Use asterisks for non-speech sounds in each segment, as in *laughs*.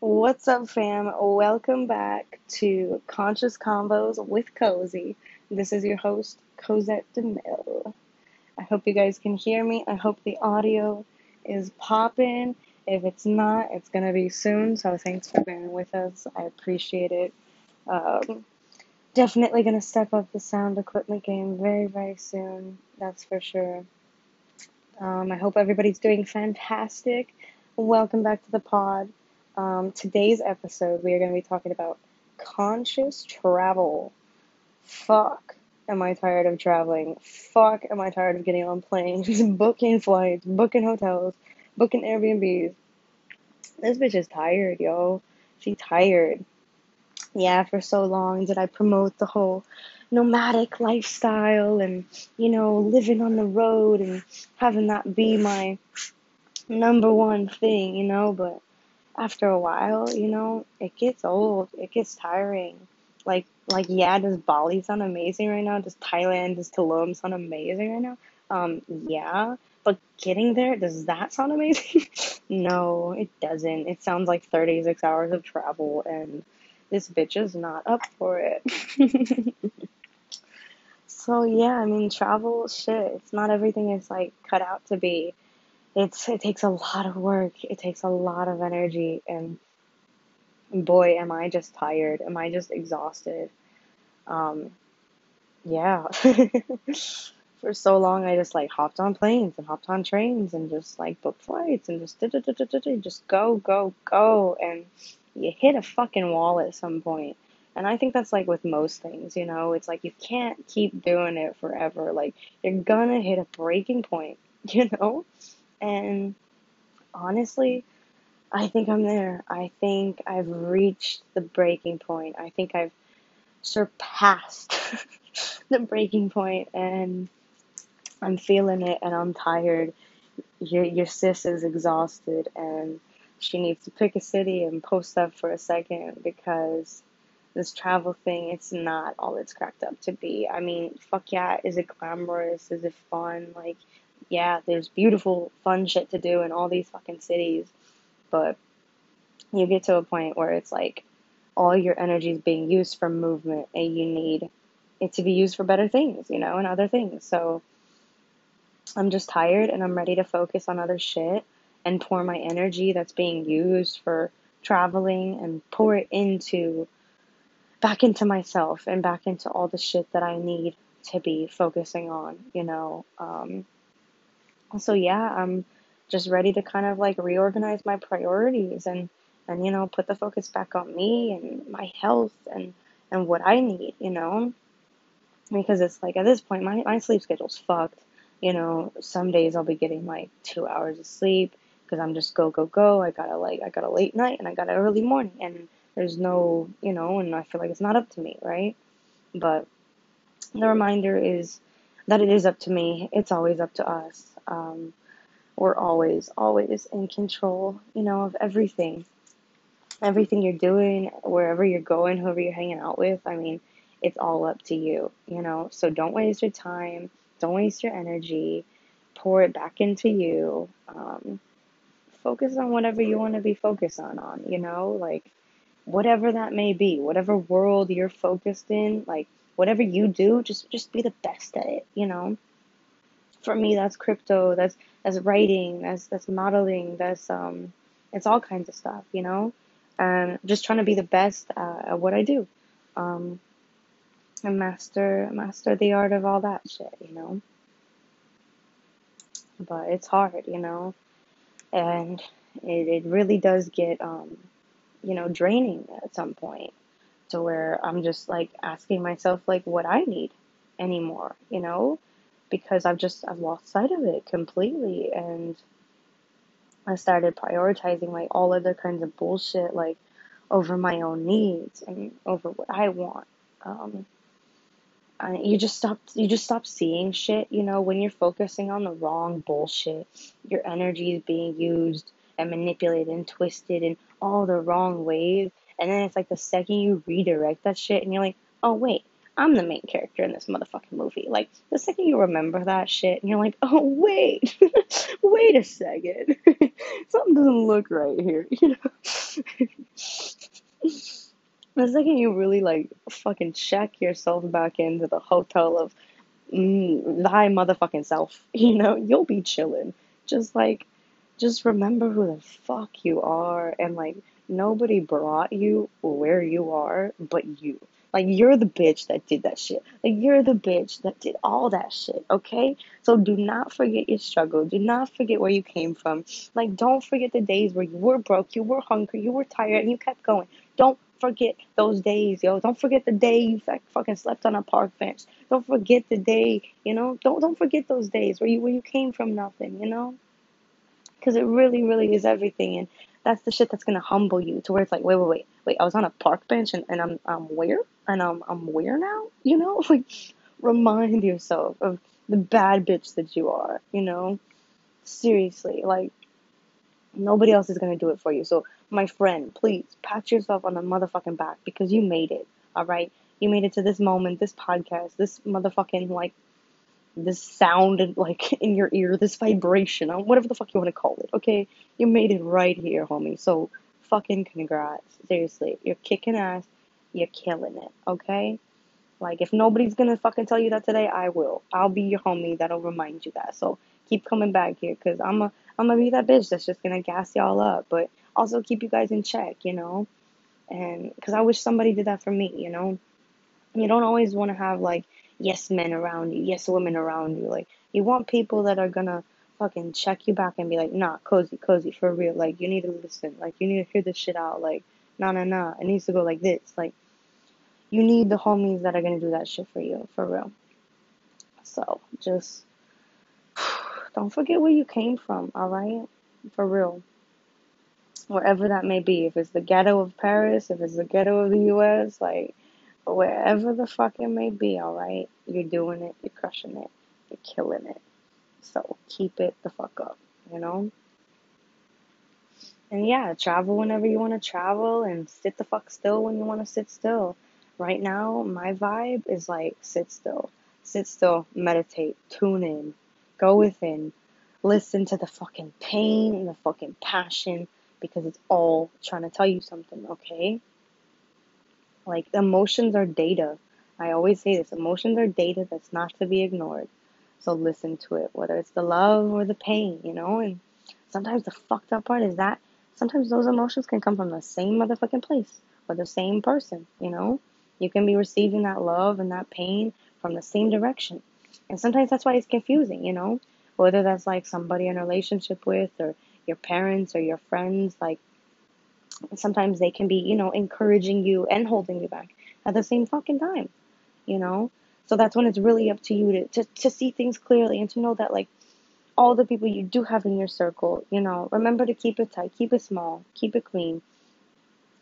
What's up, fam? Welcome back to Conscious Combos with Cozy. This is your host, Cosette DeMille. I hope you guys can hear me. I hope the audio is popping. If it's not, it's gonna be soon. So thanks for bearing with us. I appreciate it. Um, definitely gonna step up the sound equipment game very, very soon. That's for sure. Um, I hope everybody's doing fantastic. Welcome back to the pod. Um, today's episode, we are going to be talking about conscious travel. Fuck, am I tired of traveling? Fuck, am I tired of getting on planes, *laughs* booking flights, booking hotels, booking Airbnbs. This bitch is tired, yo. She tired. Yeah, for so long did I promote the whole nomadic lifestyle and, you know, living on the road and having that be my number one thing, you know, but after a while, you know, it gets old. It gets tiring. Like, like yeah, does Bali sound amazing right now? Does Thailand, does Tulum sound amazing right now? Um, yeah. But getting there, does that sound amazing? *laughs* no, it doesn't. It sounds like 36 hours of travel, and this bitch is not up for it. *laughs* so, yeah, I mean, travel, shit, it's not everything is like cut out to be it's it takes a lot of work. It takes a lot of energy and boy am I just tired. Am I just exhausted? Um yeah. *laughs* For so long I just like hopped on planes and hopped on trains and just like booked flights and just just go go go and you hit a fucking wall at some point. And I think that's like with most things, you know, it's like you can't keep doing it forever. Like you're gonna hit a breaking point, *laughs* you know? And honestly, I think I'm there. I think I've reached the breaking point. I think I've surpassed *laughs* the breaking point and I'm feeling it and I'm tired. Your your sis is exhausted and she needs to pick a city and post up for a second because this travel thing it's not all it's cracked up to be. I mean, fuck yeah, is it glamorous? Is it fun? Like yeah, there's beautiful, fun shit to do in all these fucking cities, but you get to a point where it's like all your energy is being used for movement and you need it to be used for better things, you know, and other things. So I'm just tired and I'm ready to focus on other shit and pour my energy that's being used for traveling and pour it into back into myself and back into all the shit that I need to be focusing on, you know. Um, so yeah, I'm just ready to kind of like reorganize my priorities and and you know put the focus back on me and my health and and what I need, you know, because it's like at this point my my sleep schedule's fucked. You know, some days I'll be getting like two hours of sleep because I'm just go go go. I got a like I got a late night and I got an early morning and there's no you know and I feel like it's not up to me, right? But the reminder is that it is up to me. It's always up to us. Um, we're always, always in control, you know, of everything. Everything you're doing, wherever you're going, whoever you're hanging out with, I mean, it's all up to you, you know. So don't waste your time, don't waste your energy, pour it back into you. Um, focus on whatever you want to be focused on, on, you know, like whatever that may be, whatever world you're focused in, like whatever you do, just just be the best at it, you know for me that's crypto that's that's writing that's that's modeling that's um it's all kinds of stuff you know? And just trying to be the best at what i do. Um and master master the art of all that shit you know? But it's hard you know? And it, it really does get um you know draining at some point to where i'm just like asking myself like what i need anymore you know because I've just I've lost sight of it completely and I started prioritizing like all other kinds of bullshit like over my own needs and over what I want. Um, and you just stop you just stop seeing shit, you know, when you're focusing on the wrong bullshit. Your energy is being used and manipulated and twisted in all the wrong ways. And then it's like the second you redirect that shit and you're like, oh wait, I'm the main character in this motherfucking movie. Like, the second you remember that shit and you're like, *laughs* oh, wait, *laughs* wait a second. *laughs* Something doesn't look right here, you know? the second you really like fucking check yourself back into the hotel of mm, thy motherfucking self, you know, you'll be chilling. Just like, just remember who the fuck you are and like nobody brought you where you are but you. Like you're the bitch that did that shit. Like you're the bitch that did all that shit, okay? So do not forget your struggle. Do not forget where you came from. Like don't forget the days where you were broke, you were hungry, you were tired, and you kept going. Don't forget those days, yo. Don't forget the day you fucking slept on a park bench. Don't forget the day, you know. Don't don't forget those days where you where you came from nothing, you know. Because it really, really is everything, and that's the shit that's gonna humble you to where it's like, wait, wait, wait, wait. I was on a park bench, and, and I'm I'm where, and I'm I'm where now, you know. *laughs* Like, remind yourself of the bad bitch that you are, you know. Seriously, like nobody else is gonna do it for you. So my friend, please pat yourself on the motherfucking back because you made it. All right, you made it to this moment, this podcast, this motherfucking like this sound and *laughs* like in your ear, this vibration, whatever the fuck you want to call it. Okay, you made it right here, homie. So fucking congrats. Seriously, you're kicking ass. You're killing it. Okay. Like if nobody's gonna fucking tell you that today, I will. I'll be your homie that'll remind you that. So keep coming back here, cause I'm a I'm gonna be that bitch that's just gonna gas y'all up, but also keep you guys in check, you know. And cause I wish somebody did that for me, you know. You don't always want to have like yes men around you, yes women around you. Like you want people that are gonna fucking check you back and be like, nah, cozy, cozy, for real. Like you need to listen. Like you need to hear this shit out. Like nah, nah, nah. It needs to go like this. Like you need the homies that are gonna do that shit for you, for real. So just *sighs* don't forget where you came from, alright? For real. Wherever that may be. If it's the ghetto of Paris, if it's the ghetto of the US, like wherever the fuck it may be, alright? You're doing it, you're crushing it, you're killing it. So keep it the fuck up, you know? And yeah, travel whenever you want to travel and sit the fuck still when you want to sit still. Right now, my vibe is like sit still. Sit still, meditate, tune in, go within, listen to the fucking pain and the fucking passion because it's all trying to tell you something, okay? Like, emotions are data. I always say this emotions are data that's not to be ignored. So listen to it, whether it's the love or the pain, you know? And sometimes the fucked up part is that sometimes those emotions can come from the same motherfucking place or the same person, you know? You can be receiving that love and that pain from the same direction. And sometimes that's why it's confusing, you know? Whether that's like somebody in a relationship with or your parents or your friends, like sometimes they can be, you know, encouraging you and holding you back at the same fucking time, you know? So that's when it's really up to you to, to, to see things clearly and to know that, like, all the people you do have in your circle, you know, remember to keep it tight, keep it small, keep it clean.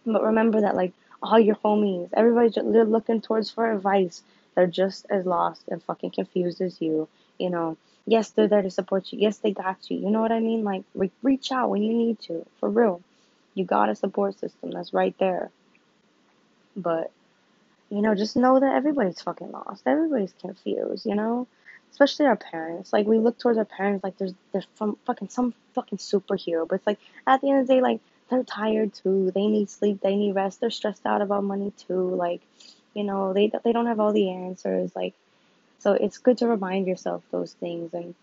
But remember that, like, all your homies, everybody they're looking towards for advice. They're just as lost and fucking confused as you. You know, yes, they're there to support you. Yes, they got you. You know what I mean? Like, re- reach out when you need to, for real. You got a support system that's right there. But, you know, just know that everybody's fucking lost. Everybody's confused, you know? Especially our parents. Like, we look towards our parents like there's, there's from fucking some fucking superhero. But it's like, at the end of the day, like, they're tired too. They need sleep. They need rest. They're stressed out about money too. Like, you know, they they don't have all the answers. Like, so it's good to remind yourself those things and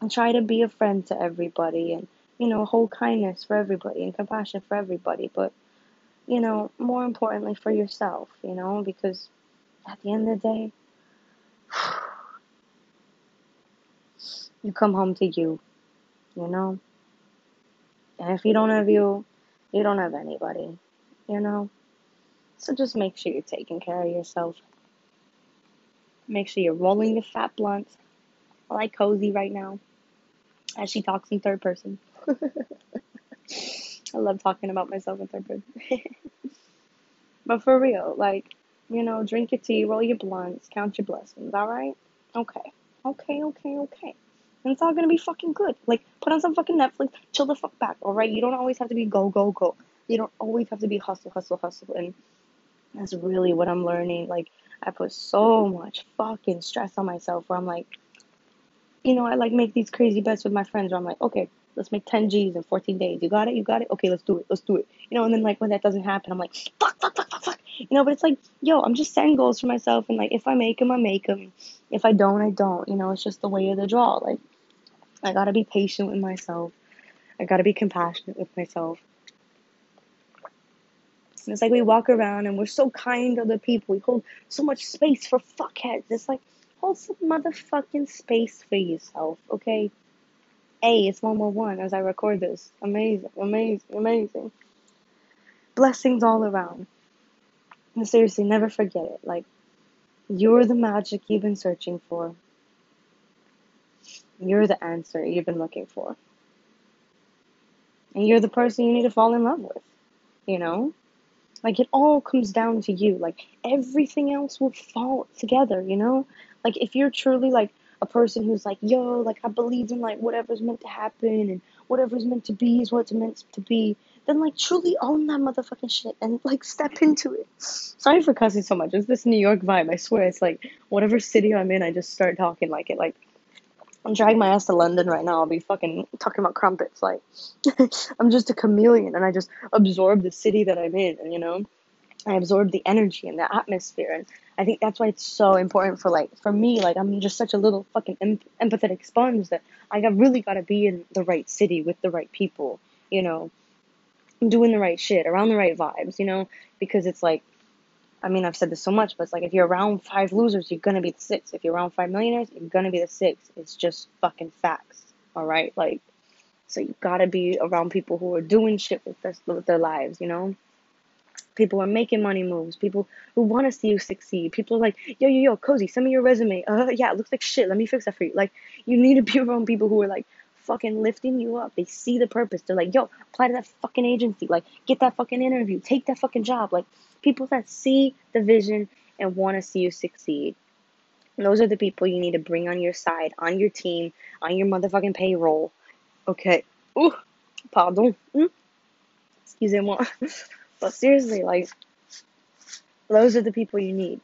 and try to be a friend to everybody and you know hold kindness for everybody and compassion for everybody. But you know, more importantly for yourself. You know, because at the end of the day, you come home to you. You know. And if you don't have you, you don't have anybody, you know? So just make sure you're taking care of yourself. Make sure you're rolling the fat blunt. I like cozy right now as she talks in third person. *laughs* I love talking about myself in third person. *laughs* but for real, like, you know, drink your tea, roll your blunts, count your blessings, alright? Okay. Okay, okay, okay. And it's all gonna be fucking good. Like, put on some fucking Netflix, chill the fuck back, alright? You don't always have to be go, go, go. You don't always have to be hustle, hustle, hustle. And that's really what I'm learning. Like, I put so much fucking stress on myself where I'm like, you know, I like make these crazy bets with my friends where I'm like, okay, Let's make 10 G's in 14 days. You got it? You got it? Okay, let's do it. Let's do it. You know, and then like when that doesn't happen, I'm like, fuck, fuck, fuck, fuck, fuck. You know, but it's like, yo, I'm just setting goals for myself. And like, if I make them, I make them. If I don't, I don't. You know, it's just the way of the draw. Like, I gotta be patient with myself. I gotta be compassionate with myself. And it's like we walk around and we're so kind to other people. We hold so much space for fuckheads. It's like, hold some motherfucking space for yourself, okay? Hey, it's 111 as I record this. Amazing, amazing, amazing. Blessings all around. And seriously, never forget it. Like, you're the magic you've been searching for. You're the answer you've been looking for. And you're the person you need to fall in love with. You know? Like, it all comes down to you. Like, everything else will fall together, you know? Like, if you're truly, like, a person who's like, yo, like I believe in like whatever's meant to happen and whatever's meant to be is what's meant to be, then like truly own that motherfucking shit and like step into it. Sorry for cussing so much. It's this New York vibe. I swear it's like whatever city I'm in, I just start talking like it. Like I'm dragging my ass to London right now. I'll be fucking talking about crumpets. Like *laughs* I'm just a chameleon and I just absorb the city that I'm in, and you know. I absorb the energy and the atmosphere, and I think that's why it's so important for like for me. Like I'm just such a little fucking em- empathetic sponge that I got really got to be in the right city with the right people. You know, doing the right shit around the right vibes. You know, because it's like, I mean, I've said this so much, but it's like if you're around five losers, you're gonna be the six. If you're around five millionaires, you're gonna be the six. It's just fucking facts. All right, like. So you gotta be around people who are doing shit with their, with their lives, you know? People who are making money moves. People who want to see you succeed. People are like, yo, yo, yo, cozy, send me your resume. Uh, yeah, it looks like shit. Let me fix that for you. Like, you need to be *laughs* around people who are like fucking lifting you up. They see the purpose. They're like, yo, apply to that fucking agency. Like, get that fucking interview. Take that fucking job. Like, people that see the vision and want to see you succeed. Those are the people you need to bring on your side, on your team, on your motherfucking payroll. Okay. Ooh, pardon. Mm. Excusez-moi. *laughs* But seriously, like, those are the people you need.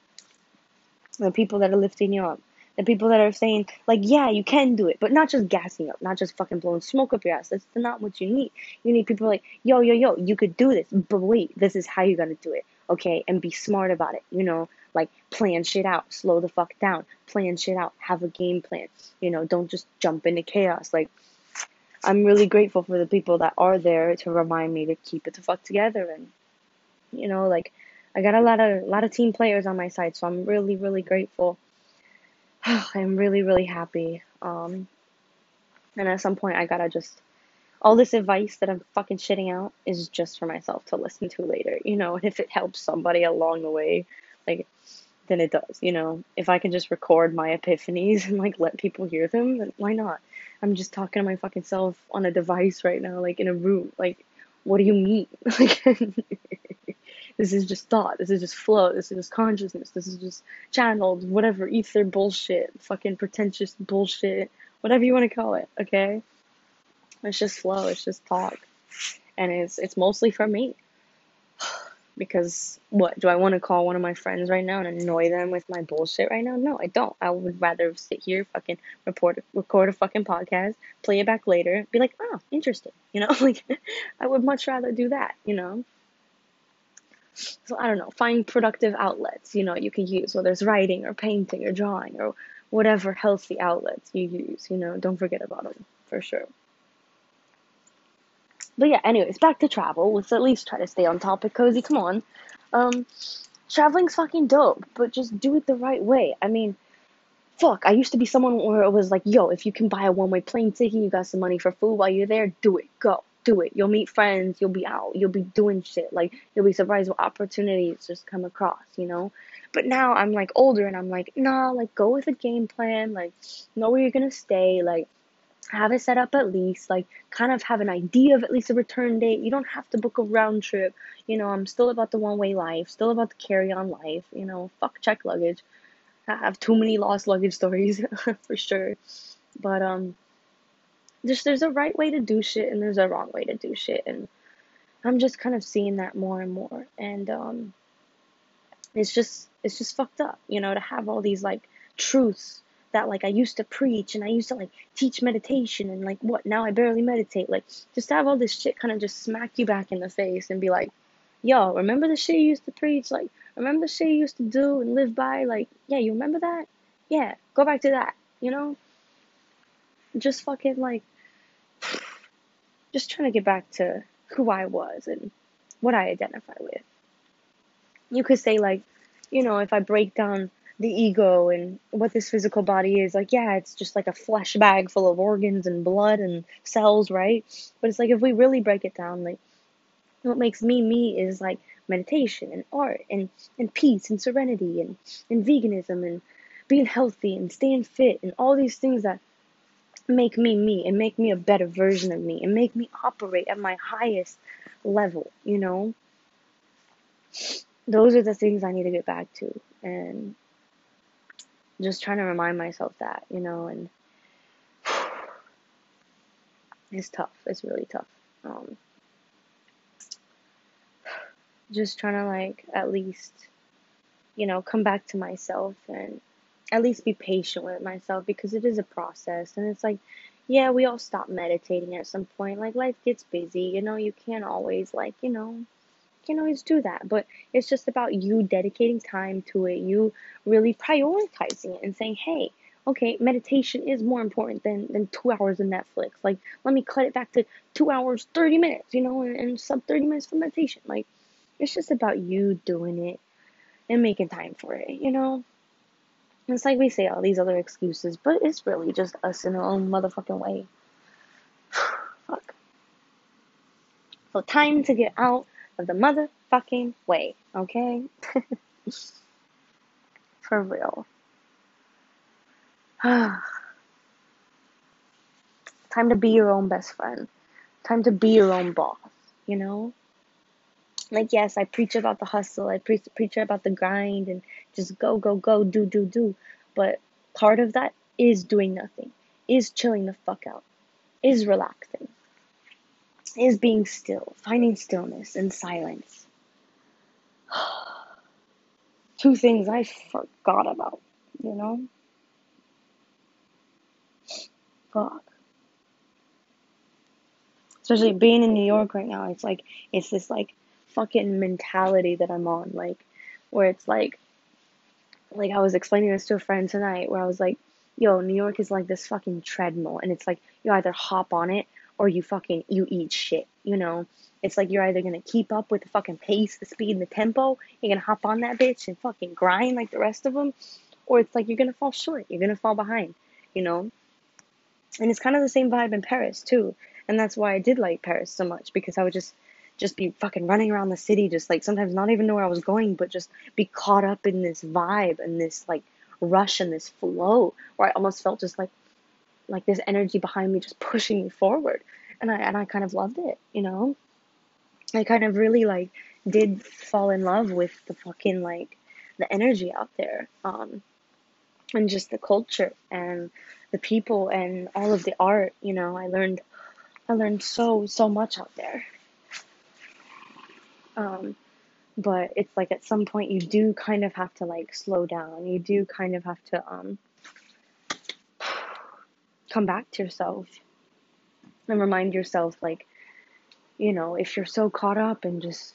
The people that are lifting you up. The people that are saying, like, yeah, you can do it, but not just gassing up, not just fucking blowing smoke up your ass. That's not what you need. You need people like, yo, yo, yo, you could do this, but wait, this is how you're gonna do it, okay? And be smart about it, you know? Like, plan shit out, slow the fuck down, plan shit out, have a game plan, you know? Don't just jump into chaos. Like, I'm really grateful for the people that are there to remind me to keep it the fuck together and you know, like I got a lot of a lot of team players on my side, so I'm really really grateful. *sighs* I'm really really happy. Um, and at some point, I gotta just all this advice that I'm fucking shitting out is just for myself to listen to later, you know. And if it helps somebody along the way, like then it does, you know. If I can just record my epiphanies *laughs* and like let people hear them, then why not? I'm just talking to my fucking self on a device right now, like in a room. Like, what do you mean? *laughs* Like, this is just thought. This is just flow. This is just consciousness. This is just channeled, whatever, ether bullshit, fucking pretentious bullshit, whatever you want to call it, okay? It's just flow. It's just talk. And it's it's mostly for me. *sighs* because what do I want to call one of my friends right now and annoy them with my bullshit right now? No, I don't. I would rather sit here, fucking report, record a fucking podcast, play it back later, be like, oh, interesting, *laughs* you know, like I would much rather do that, you know. So I don't know, find productive outlets, you know, you can use, whether it's writing or painting or drawing or whatever healthy outlets you use, you know, don't forget about them for sure. But yeah, anyways, back to travel. Let's at least try to stay on topic, cozy. Come on. Um, traveling's fucking dope, but just do it the right way. I mean, fuck, I used to be someone where it was like, yo, if you can buy a one way plane ticket, you got some money for food while you're there, do it. Go do it. You'll meet friends, you'll be out, you'll be doing shit. Like you'll be surprised what opportunities just come across, you know? But now I'm like older and I'm like, nah, like go with a game plan, like know where you're gonna stay, like have it set up at least, like kind of have an idea of at least a return date. You don't have to book a round trip. You know, I'm still about the one way life, still about the carry on life, you know, fuck check luggage. I have too many lost luggage stories *laughs* for sure. But um just there's a right way to do shit and there's a wrong way to do shit and I'm just kind of seeing that more and more and um it's just it's just fucked up, you know, to have all these like truths that like I used to preach and I used to like teach meditation and like what now I barely meditate. Like just have all this shit kind of just smack you back in the face and be like, yo, remember the shit you used to preach? Like, remember the shit you used to do and live by? Like, yeah, you remember that? Yeah, go back to that, you know? Just fucking like, *sighs* just trying to get back to who I was and what I identify with. You could say, like, you know, if I break down the ego and what this physical body is, like, yeah, it's just like a flesh bag full of organs and blood and cells, right? But it's like, if we really break it down, like, what makes me me is like meditation and art and, and peace and serenity and, and veganism and being healthy and staying fit and all these things that make me me and make me a better version of me and make me operate at my highest level, you know? Those are the things I need to get back to and just trying to remind myself that, you know, and *sighs* it's tough. It's really tough. Um, just trying to like at least you know come back to myself and at least be patient with myself because it is a process and it's like yeah we all stop meditating at some point like life gets busy you know you can't always like you know can't always do that but it's just about you dedicating time to it you really prioritizing it and saying hey okay meditation is more important than than two hours of netflix like let me cut it back to two hours 30 minutes you know and, and sub 30 minutes for meditation like it's just about you doing it and making time for it, you know? It's like we say all these other excuses, but it's really just us in our own motherfucking way. *sighs* Fuck. So time to get out of the motherfucking way, okay? *laughs* for real. *sighs* time to be your own best friend. Time to be your own boss, you know? like yes i preach about the hustle i preach preach about the grind and just go go go do do do but part of that is doing nothing is chilling the fuck out is relaxing is being still finding stillness and silence. *sighs* Two things i forgot about you know? Fuck. Especially being in new york right now it's like it's this like fucking mentality that I'm on, like where it's like like I was explaining this to a friend tonight where I was like, yo, New York is like this fucking treadmill and it's like you either hop on it or you fucking you eat shit, you know? It's like you're either gonna keep up with the fucking pace, the speed, and the tempo, you're gonna hop on that bitch and fucking grind like the rest of them, or it's like you're gonna fall short, you're gonna fall behind, you know? And it's kind of the same vibe in Paris too. And that's why I did like Paris so much because I would just just be fucking running around the city, just like sometimes not even know where I was going, but just be caught up in this vibe and this like rush and this flow where I almost felt just like like this energy behind me just *laughs* pushing me forward. And I and I kind of loved it, you know? I kind of really like did fall in love with the fucking like the energy out there. Um and just the culture and the people and all of the art, you know, I learned I learned so so much out there. Um, but it's like at some point you do kind of have to like slow down. You do kind of have to um, come back to yourself and remind yourself like you know if you're so caught up in just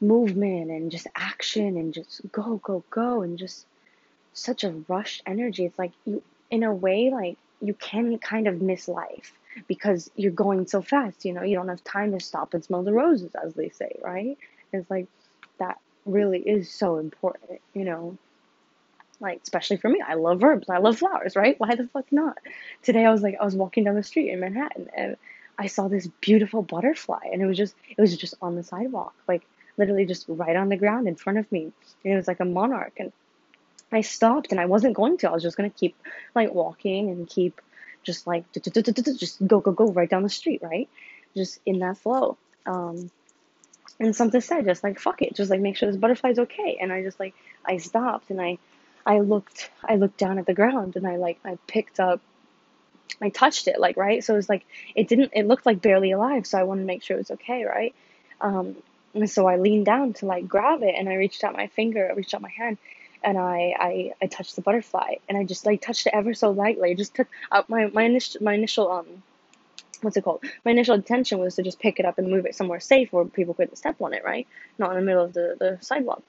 movement and just action and just go go go and just such a rushed energy it's like you in a way like you can kind of miss life because you're going so fast, you know, you don't have time to stop and smell the roses, as they say, right? It's like that really is so important, you know. Like, especially for me, I love herbs, I love flowers, right? Why the fuck not? Today I was like, I was walking down the street in Manhattan and I saw this beautiful butterfly and it was just, it was just on the sidewalk, like literally just right on the ground in front of me. And it was like a monarch and I stopped and I wasn't going to. I was just going to keep like walking and keep just like just go go go right down the street, right? Just in that flow. Um, and something said just like fuck it, just like make sure this butterfly's okay. And I just like I stopped and I I looked I looked down at the ground and I like I picked up I touched it like right. So it was like it didn't it looked like barely alive. So I wanted to make sure it was okay, right? Um, and so I leaned down to like grab it and I reached out my finger, I reached out my hand and I, I I touched the butterfly and I just like touched it ever so lightly. I just took out my my initial my initial um what's it called? My initial intention was to just pick it up and move it somewhere safe where people couldn't step on it, right? Not in the middle of the, the sidewalk.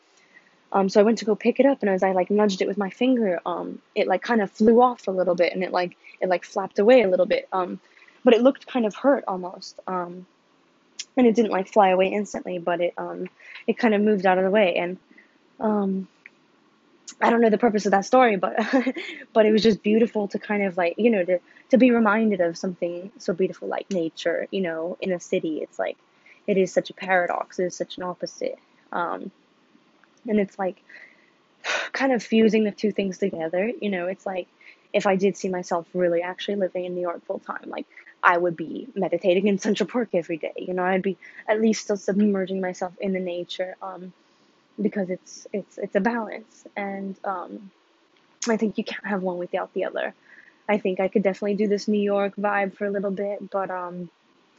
Um, so I went to go pick it up, and as I like nudged it with my finger, um, it like kind of flew off a little bit, and it like it like flapped away a little bit. Um, but it looked kind of hurt almost. Um, and it didn't like fly away instantly, but it um it kind of moved out of the way, and um, I don't know the purpose of that story, but *laughs* but it was just beautiful to kind of like you know to to be reminded of something so beautiful like nature. You know, in a city, it's like it is such a paradox. It is such an opposite. Um, and it's like *sighs* kind of fusing the two things together. You know, it's like if I did see myself really actually living in New York full time, like I would be meditating in Central Park every day. You know, I'd be at least still submerging myself in the nature. Um, because it's it's it's a balance and um, I think you can't have one without the other. I think I could definitely do this New York vibe for a little bit, but um,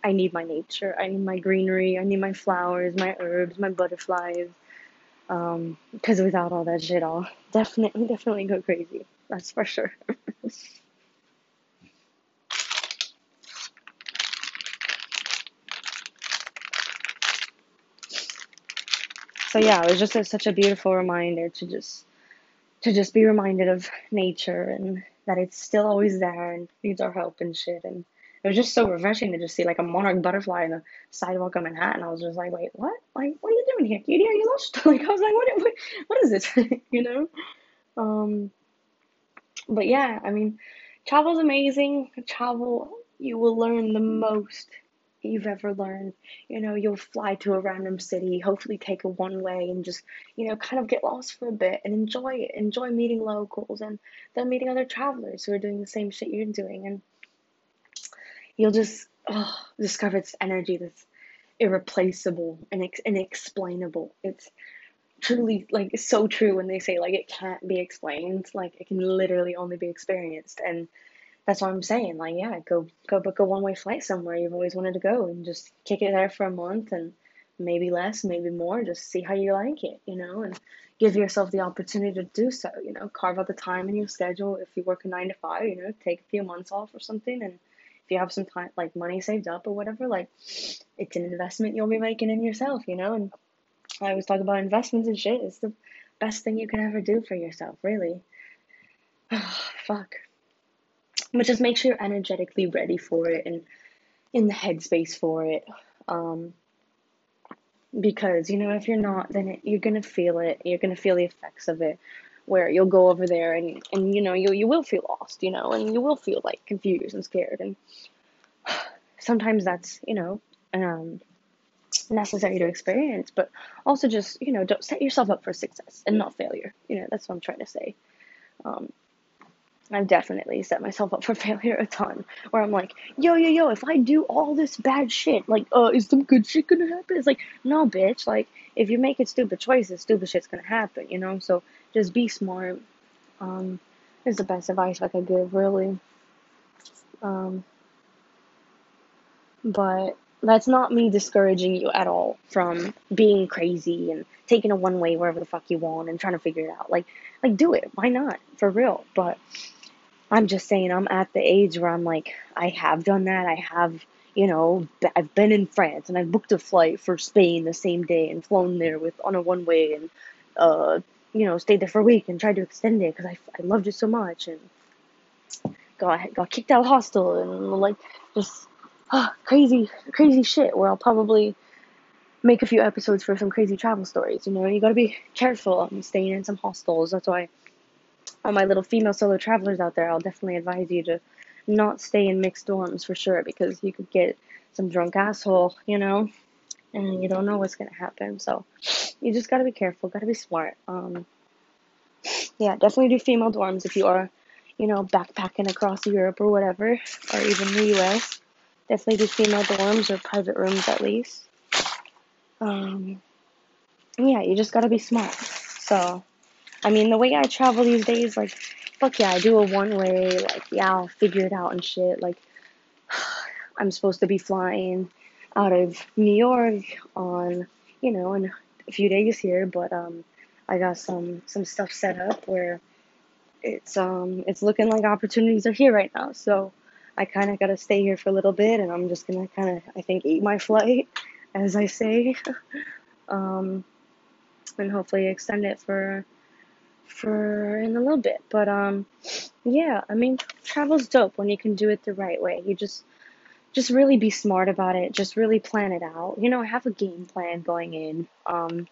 I need my nature. I need my greenery. I need my flowers, my herbs, my butterflies. Um, because without all that shit, I'll *laughs* definitely, definitely go crazy. That's for sure. *laughs* so yeah, it was just a, such a beautiful reminder to just to just be reminded of nature and that it's still always there and needs our help and shit. And it was just so refreshing to just see like a monarch butterfly in the sidewalk of Manhattan. I was just like, wait, what? Like, what are you doing here, cutie? Are you lost? *laughs* like, I was like, what? What, what is this? *laughs* you know? Um, but yeah, I mean, travel's amazing. Travel, you will learn the most you've ever learned. You know, you'll fly to a random city, hopefully take a one way and just, you know, kind of get lost for a bit and enjoy it. Enjoy meeting locals and then meeting other travelers who are doing the same shit you're doing. And you'll just oh, discover this energy that's irreplaceable and ex- inexplainable. It's truly like so true when they say like it can't be explained. Like it can literally only be experienced. And that's what I'm saying. Like, yeah, go go book a one way flight somewhere you've always wanted to go and just kick it there for a month and maybe less, maybe more, just see how you like it, you know, and give yourself the opportunity to do so, you know, carve out the time in your schedule. If you work a nine to five, you know, take a few months off or something and if you have some time like money saved up or whatever, like it's an investment you'll be making in yourself, you know, and I always talk about investments and shit. It's the best thing you can ever do for yourself, really. *sighs* Fuck but just make sure you're energetically ready for it and in the headspace for it. Um, because you know if you're not, then it, you're gonna feel it. You're gonna feel the effects of it. Where you'll go over there and and you know you you will feel lost, you know, and you will feel like confused and scared, and *sighs* sometimes that's you know um, necessary to experience, but also just you know don't set yourself up for success and not failure. You know that's what I'm trying to say. Um, I've definitely set myself up for *laughs* failure a ton. Where I'm like, yo, yo, yo, if I do all this bad shit, like, uh, is some good shit gonna happen? It's like, no, bitch. Like, if you're making stupid choices, stupid shit's gonna happen, you know? So just be smart. Um, is the best advice I could give, really. Um, but that's not me discouraging you at all from being crazy and taking a one way wherever the fuck you want and trying to figure it out. Like, like do it. Why not? For real. But I'm just saying, I'm at the age where I'm like, I have done that. I have, you know, I've been in France and I've booked a flight for Spain the same day and flown there with on a one way and, uh, you know, stayed there for a week and tried to extend it because I, I loved it so much and got got kicked out of hostel and like just uh, crazy crazy shit where I'll probably make a few episodes for some crazy travel stories. You know, you gotta be careful. I'm staying in some hostels. That's why all my little female solo travelers out there, I'll definitely advise you to not stay in mixed dorms for sure because you could get some drunk asshole, you know, and you don't know what's gonna happen. So you just gotta be careful, gotta be smart. Um, yeah, definitely do female dorms if you are, you know, backpacking across Europe or whatever, or even the US. Definitely do female dorms or private rooms at least. Um, yeah, you just gotta be smart. So I mean, the way I travel these days, like, fuck yeah, I do a one way, like, yeah, I'll figure it out and shit. Like, *sighs* I'm supposed to be flying out of New York on, you know, in a few days here, but, um, I got some some stuff set up where it's um it's looking like opportunities are here right now. So I kind of got to stay here for a little bit, and I'm just gonna kind of I think eat my flight, as I say, *laughs* um, and hopefully extend it for for in a little bit. But um, yeah, I mean travel's dope when you can do it the right way. You just just really be smart about it. Just really plan it out. You know, have a game plan going in. Um,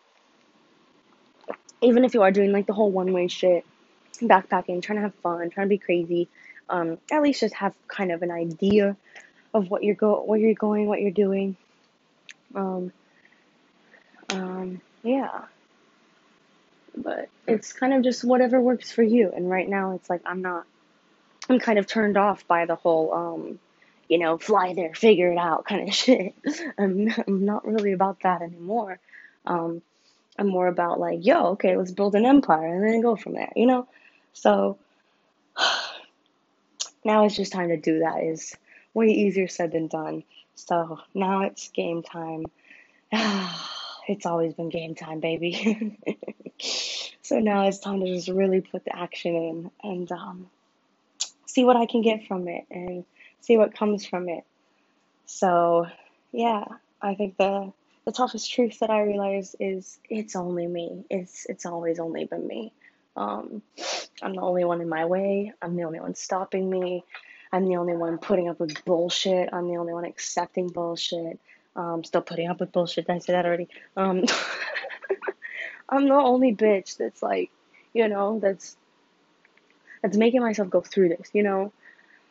even if you are doing like the whole one way shit, backpacking, trying to have fun, trying to be crazy, um, at least just have kind of an idea of what you're go where you're going, what you're doing. Um, um, yeah. But it's kind of just whatever works for you. And right now, it's like I'm not. I'm kind of turned off by the whole, um, you know, fly there, figure it out kind of *laughs* shit. I'm, I'm not really about that anymore. Um, I'm more about like, yo, okay, let's build an empire and then go from there, you know? So *sighs* now it's just time to do that is way easier said than done. So now it's game time. *sighs* it's always been game time, baby. *laughs* so now it's time to just really put the action in and um, see what I can get from it and see what comes from it. So, yeah, I think the the toughest truth that I realize is it's only me. It's it's always only been me. Um, I'm the only one in my way. I'm the only one stopping me. I'm the only one putting up with bullshit. I'm the only one accepting bullshit. Um, still putting up with bullshit. Did I say that already? Um, *laughs* I'm the only bitch that's like, you know, that's that's making myself go through this. You know,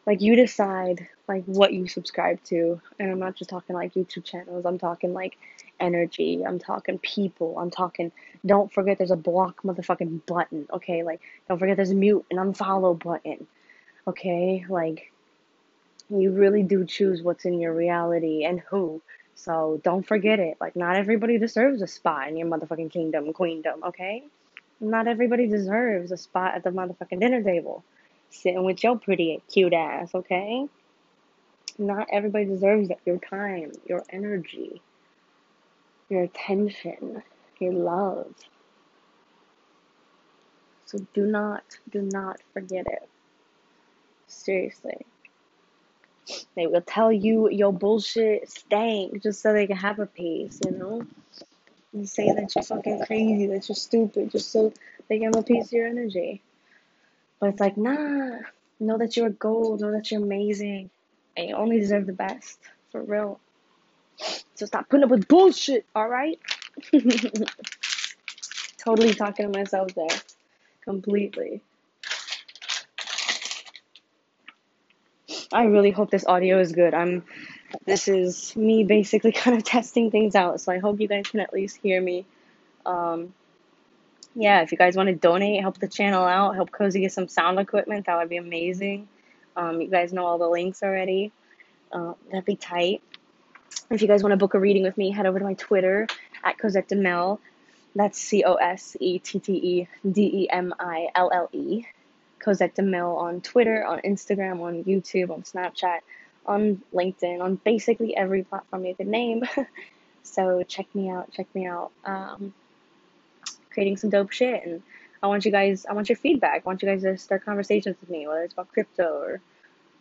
like you decide like what you subscribe to, and I'm not just talking like YouTube channels. I'm talking like energy. I'm talking people. I'm talking. Don't forget there's a block motherfucking button. Okay, like don't forget there's a mute and unfollow button. Okay, like you really do choose what's in your reality and who. So don't forget it. Like not everybody deserves a spot in your motherfucking kingdom, queendom. Okay, not everybody deserves a spot at the motherfucking dinner table, sitting with your pretty cute ass. Okay. Not everybody deserves. Your time, your energy your attention, your love. So do not, do not forget it. Seriously. They will tell you your bullshit stank just so they can have a piece, you know? And say that you're fucking crazy, that you're stupid, just so they can have a piece of your energy. But it's like, nah, know that you're gold, know that you're amazing, and you only deserve the best. For real. So stop putting up with bullshit, alright? *laughs* totally talking to myself there. Completely. I really hope this audio is good. I'm this is me basically *laughs* kind of testing things out, so I hope you guys can at least hear me. Um, yeah, if you guys want to donate, help the channel out, help Cozy get some sound equipment, that would be amazing. Um, you guys know all the links already. Uh, that'd be tight. If you guys want to book a reading with me, head over to my Twitter at Cosette DeMille. That's C O S E T T E D E M I L L E. Cosette DeMille on Twitter, on Instagram, on YouTube, on Snapchat, on LinkedIn, on basically every platform you could name. *laughs* so check me out, check me out. Um, creating some dope shit. And I want you guys, I want your feedback. I want you guys to start conversations with me, whether it's about crypto or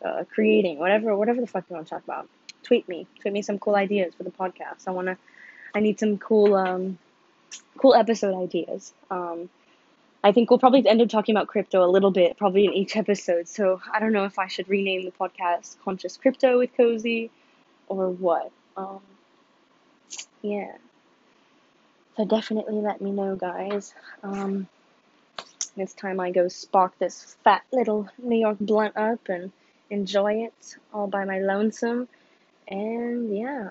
uh, creating, whatever, whatever the fuck you want to talk about tweet me, tweet me some cool ideas for the podcast. I wanna, I need some cool, um, cool episode ideas. Um, I think we'll probably end up talking about crypto a little bit, probably in each episode. So I don't know if I should rename the podcast Conscious Crypto with Cozy or what. Um, yeah. So definitely let me know, guys. Um, this time I go spark this fat little New York blunt up and enjoy it all by my lonesome. And yeah,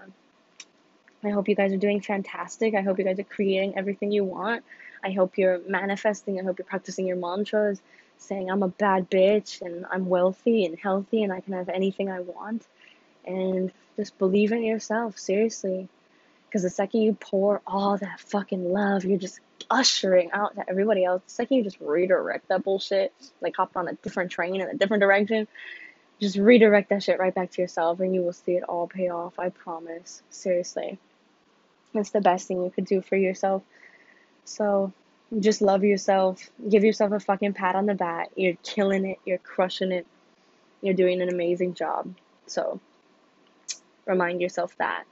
I hope you guys are doing fantastic. I hope you guys are creating everything you want. I hope you're manifesting. I hope you're practicing your mantras, saying, I'm a bad bitch and I'm wealthy and healthy and I can have anything I want. And just believe in yourself, seriously. Because the second you pour all that fucking love, you're just ushering out to everybody else. The second you just redirect that bullshit, like hop on a different train in a different direction, just redirect that shit right back to yourself and you will see it all pay off. I promise. Seriously. It's the best thing you could do for yourself. So, Just love yourself. Give yourself a fucking pat on the back. You're killing it. You're crushing it. You're doing an amazing job. So remind yourself that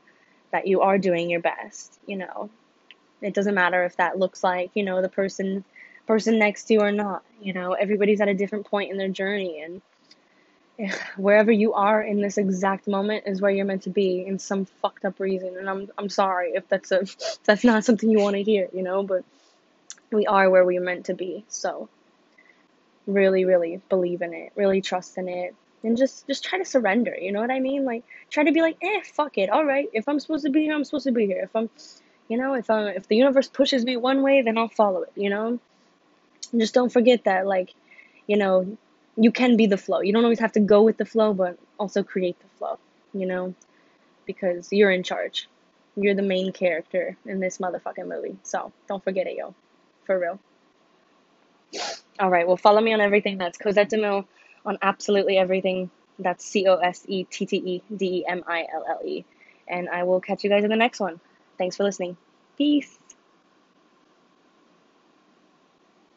that you are doing your best, you know. It doesn't matter if that looks like, you know, the person person next to you or not. You know, everybody's at a different point in their journey and *sighs* wherever you are in this exact moment is where you're meant to be in some fucked up reason and I'm I'm sorry if that's a *laughs* that's not something you want to hear, you know, but we are where we're meant to be. So really really believe in it, really trust in it and just just try to surrender, you know what I mean? Like try to be like, "Eh, fuck it. All right. If I'm supposed to be here, I'm supposed to be here. If I'm you know, if I if the universe pushes me one way, then I'll follow it, you know? And just don't forget that like, you know, you can be the flow. You don't always have to go with the flow, but also create the flow, you know? Because you're in charge. You're the main character in this motherfucking movie. So don't forget it, yo. For real. All right, well, follow me on everything. That's Cosette DeMille on absolutely everything. That's C O S E T T E D E M I L L E. And I will catch you guys in the next one. Thanks for listening. Peace.